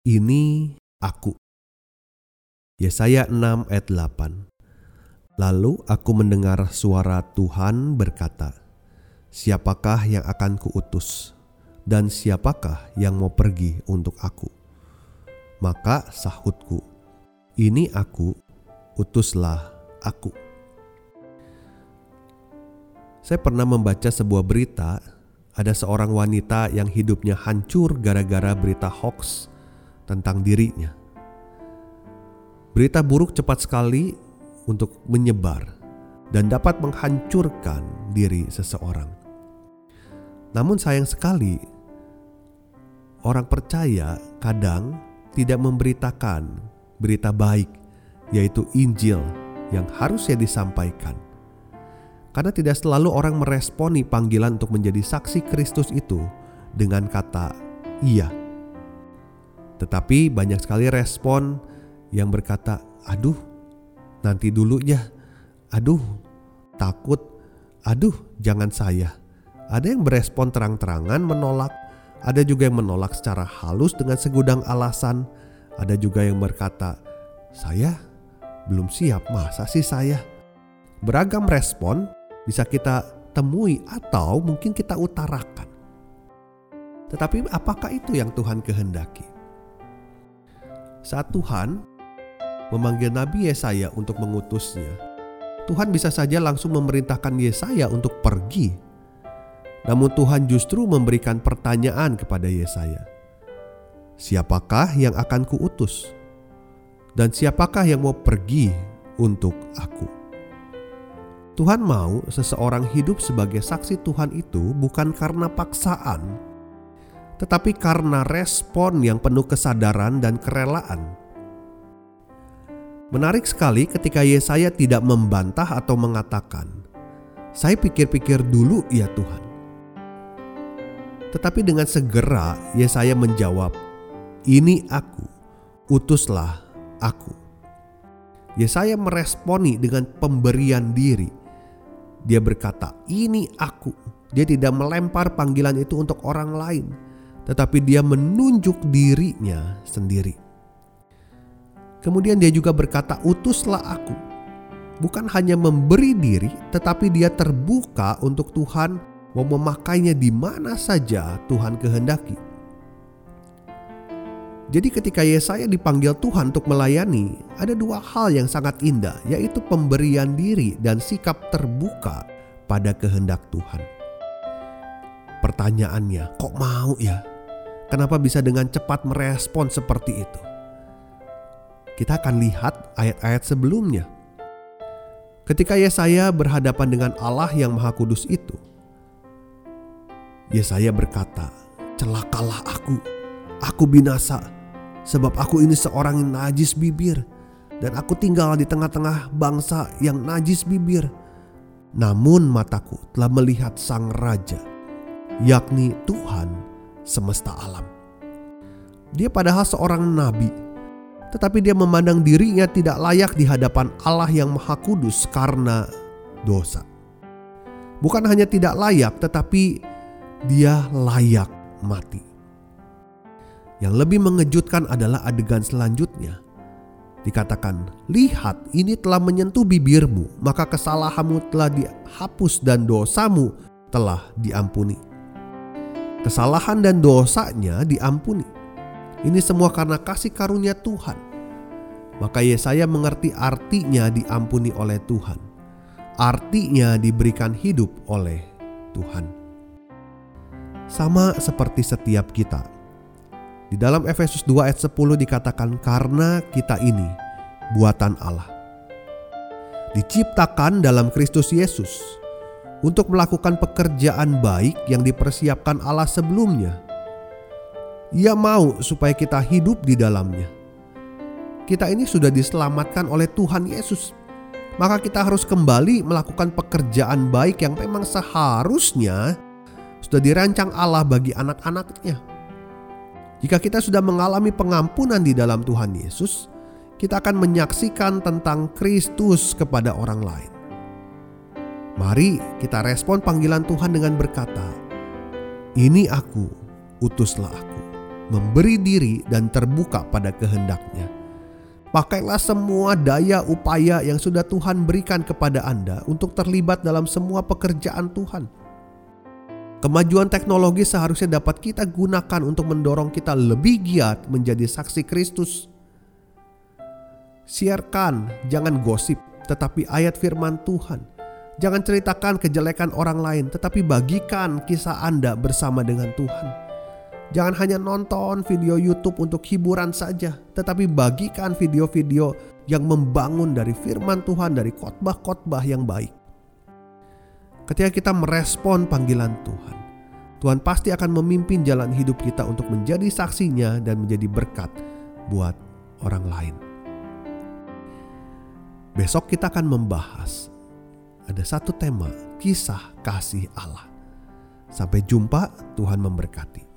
Ini aku. Yesaya 6 ayat 8. Lalu aku mendengar suara Tuhan berkata, Siapakah yang akan kuutus? Dan siapakah yang mau pergi untuk aku? Maka sahutku, ini aku, utuslah aku. Saya pernah membaca sebuah berita, ada seorang wanita yang hidupnya hancur gara-gara berita hoax tentang dirinya. Berita buruk cepat sekali untuk menyebar dan dapat menghancurkan diri seseorang. Namun sayang sekali, orang percaya kadang tidak memberitakan berita baik, yaitu Injil yang harusnya disampaikan. Karena tidak selalu orang meresponi panggilan untuk menjadi saksi Kristus itu dengan kata iya. Tetapi banyak sekali respon yang berkata, aduh nanti dulu ya, aduh takut, aduh jangan saya. Ada yang berespon terang-terangan menolak, ada juga yang menolak secara halus dengan segudang alasan, ada juga yang berkata, "Saya belum siap, masa sih saya?" Beragam respon bisa kita temui atau mungkin kita utarakan. Tetapi apakah itu yang Tuhan kehendaki? Saat Tuhan memanggil Nabi Yesaya untuk mengutusnya, Tuhan bisa saja langsung memerintahkan Yesaya untuk pergi namun Tuhan justru memberikan pertanyaan kepada Yesaya. Siapakah yang akan kuutus? Dan siapakah yang mau pergi untuk aku? Tuhan mau seseorang hidup sebagai saksi Tuhan itu bukan karena paksaan, tetapi karena respon yang penuh kesadaran dan kerelaan. Menarik sekali ketika Yesaya tidak membantah atau mengatakan, "Saya pikir-pikir dulu, ya Tuhan." Tetapi dengan segera Yesaya menjawab, "Ini aku, utuslah aku." Yesaya meresponi dengan pemberian diri. Dia berkata, "Ini aku." Dia tidak melempar panggilan itu untuk orang lain, tetapi dia menunjuk dirinya sendiri. Kemudian dia juga berkata, "Utuslah aku." Bukan hanya memberi diri, tetapi dia terbuka untuk Tuhan mau memakainya di mana saja Tuhan kehendaki. Jadi ketika Yesaya dipanggil Tuhan untuk melayani, ada dua hal yang sangat indah, yaitu pemberian diri dan sikap terbuka pada kehendak Tuhan. Pertanyaannya, kok mau ya? Kenapa bisa dengan cepat merespon seperti itu? Kita akan lihat ayat-ayat sebelumnya. Ketika Yesaya berhadapan dengan Allah yang Maha Kudus itu, Yesaya berkata, "Celakalah aku, aku binasa, sebab aku ini seorang yang najis bibir, dan aku tinggal di tengah-tengah bangsa yang najis bibir. Namun mataku telah melihat Sang Raja, yakni Tuhan semesta alam." Dia padahal seorang nabi, tetapi dia memandang dirinya tidak layak di hadapan Allah yang Maha Kudus karena dosa. Bukan hanya tidak layak, tetapi dia layak mati. Yang lebih mengejutkan adalah adegan selanjutnya. Dikatakan, lihat ini telah menyentuh bibirmu, maka kesalahanmu telah dihapus dan dosamu telah diampuni. Kesalahan dan dosanya diampuni. Ini semua karena kasih karunia Tuhan. Maka Yesaya mengerti artinya diampuni oleh Tuhan. Artinya diberikan hidup oleh Tuhan sama seperti setiap kita. Di dalam Efesus 2 ayat 10 dikatakan karena kita ini buatan Allah. diciptakan dalam Kristus Yesus untuk melakukan pekerjaan baik yang dipersiapkan Allah sebelumnya. Ia mau supaya kita hidup di dalamnya. Kita ini sudah diselamatkan oleh Tuhan Yesus maka kita harus kembali melakukan pekerjaan baik yang memang seharusnya sudah dirancang Allah bagi anak-anaknya. Jika kita sudah mengalami pengampunan di dalam Tuhan Yesus, kita akan menyaksikan tentang Kristus kepada orang lain. Mari kita respon panggilan Tuhan dengan berkata, "Ini aku, utuslah aku, memberi diri dan terbuka pada kehendaknya." Pakailah semua daya upaya yang sudah Tuhan berikan kepada Anda untuk terlibat dalam semua pekerjaan Tuhan. Kemajuan teknologi seharusnya dapat kita gunakan untuk mendorong kita lebih giat menjadi saksi Kristus. Siarkan, jangan gosip, tetapi ayat firman Tuhan. Jangan ceritakan kejelekan orang lain, tetapi bagikan kisah Anda bersama dengan Tuhan. Jangan hanya nonton video YouTube untuk hiburan saja, tetapi bagikan video-video yang membangun dari firman Tuhan, dari khotbah-khotbah yang baik. Ketika kita merespon panggilan Tuhan, Tuhan pasti akan memimpin jalan hidup kita untuk menjadi saksinya dan menjadi berkat buat orang lain. Besok kita akan membahas ada satu tema kisah kasih Allah. Sampai jumpa, Tuhan memberkati.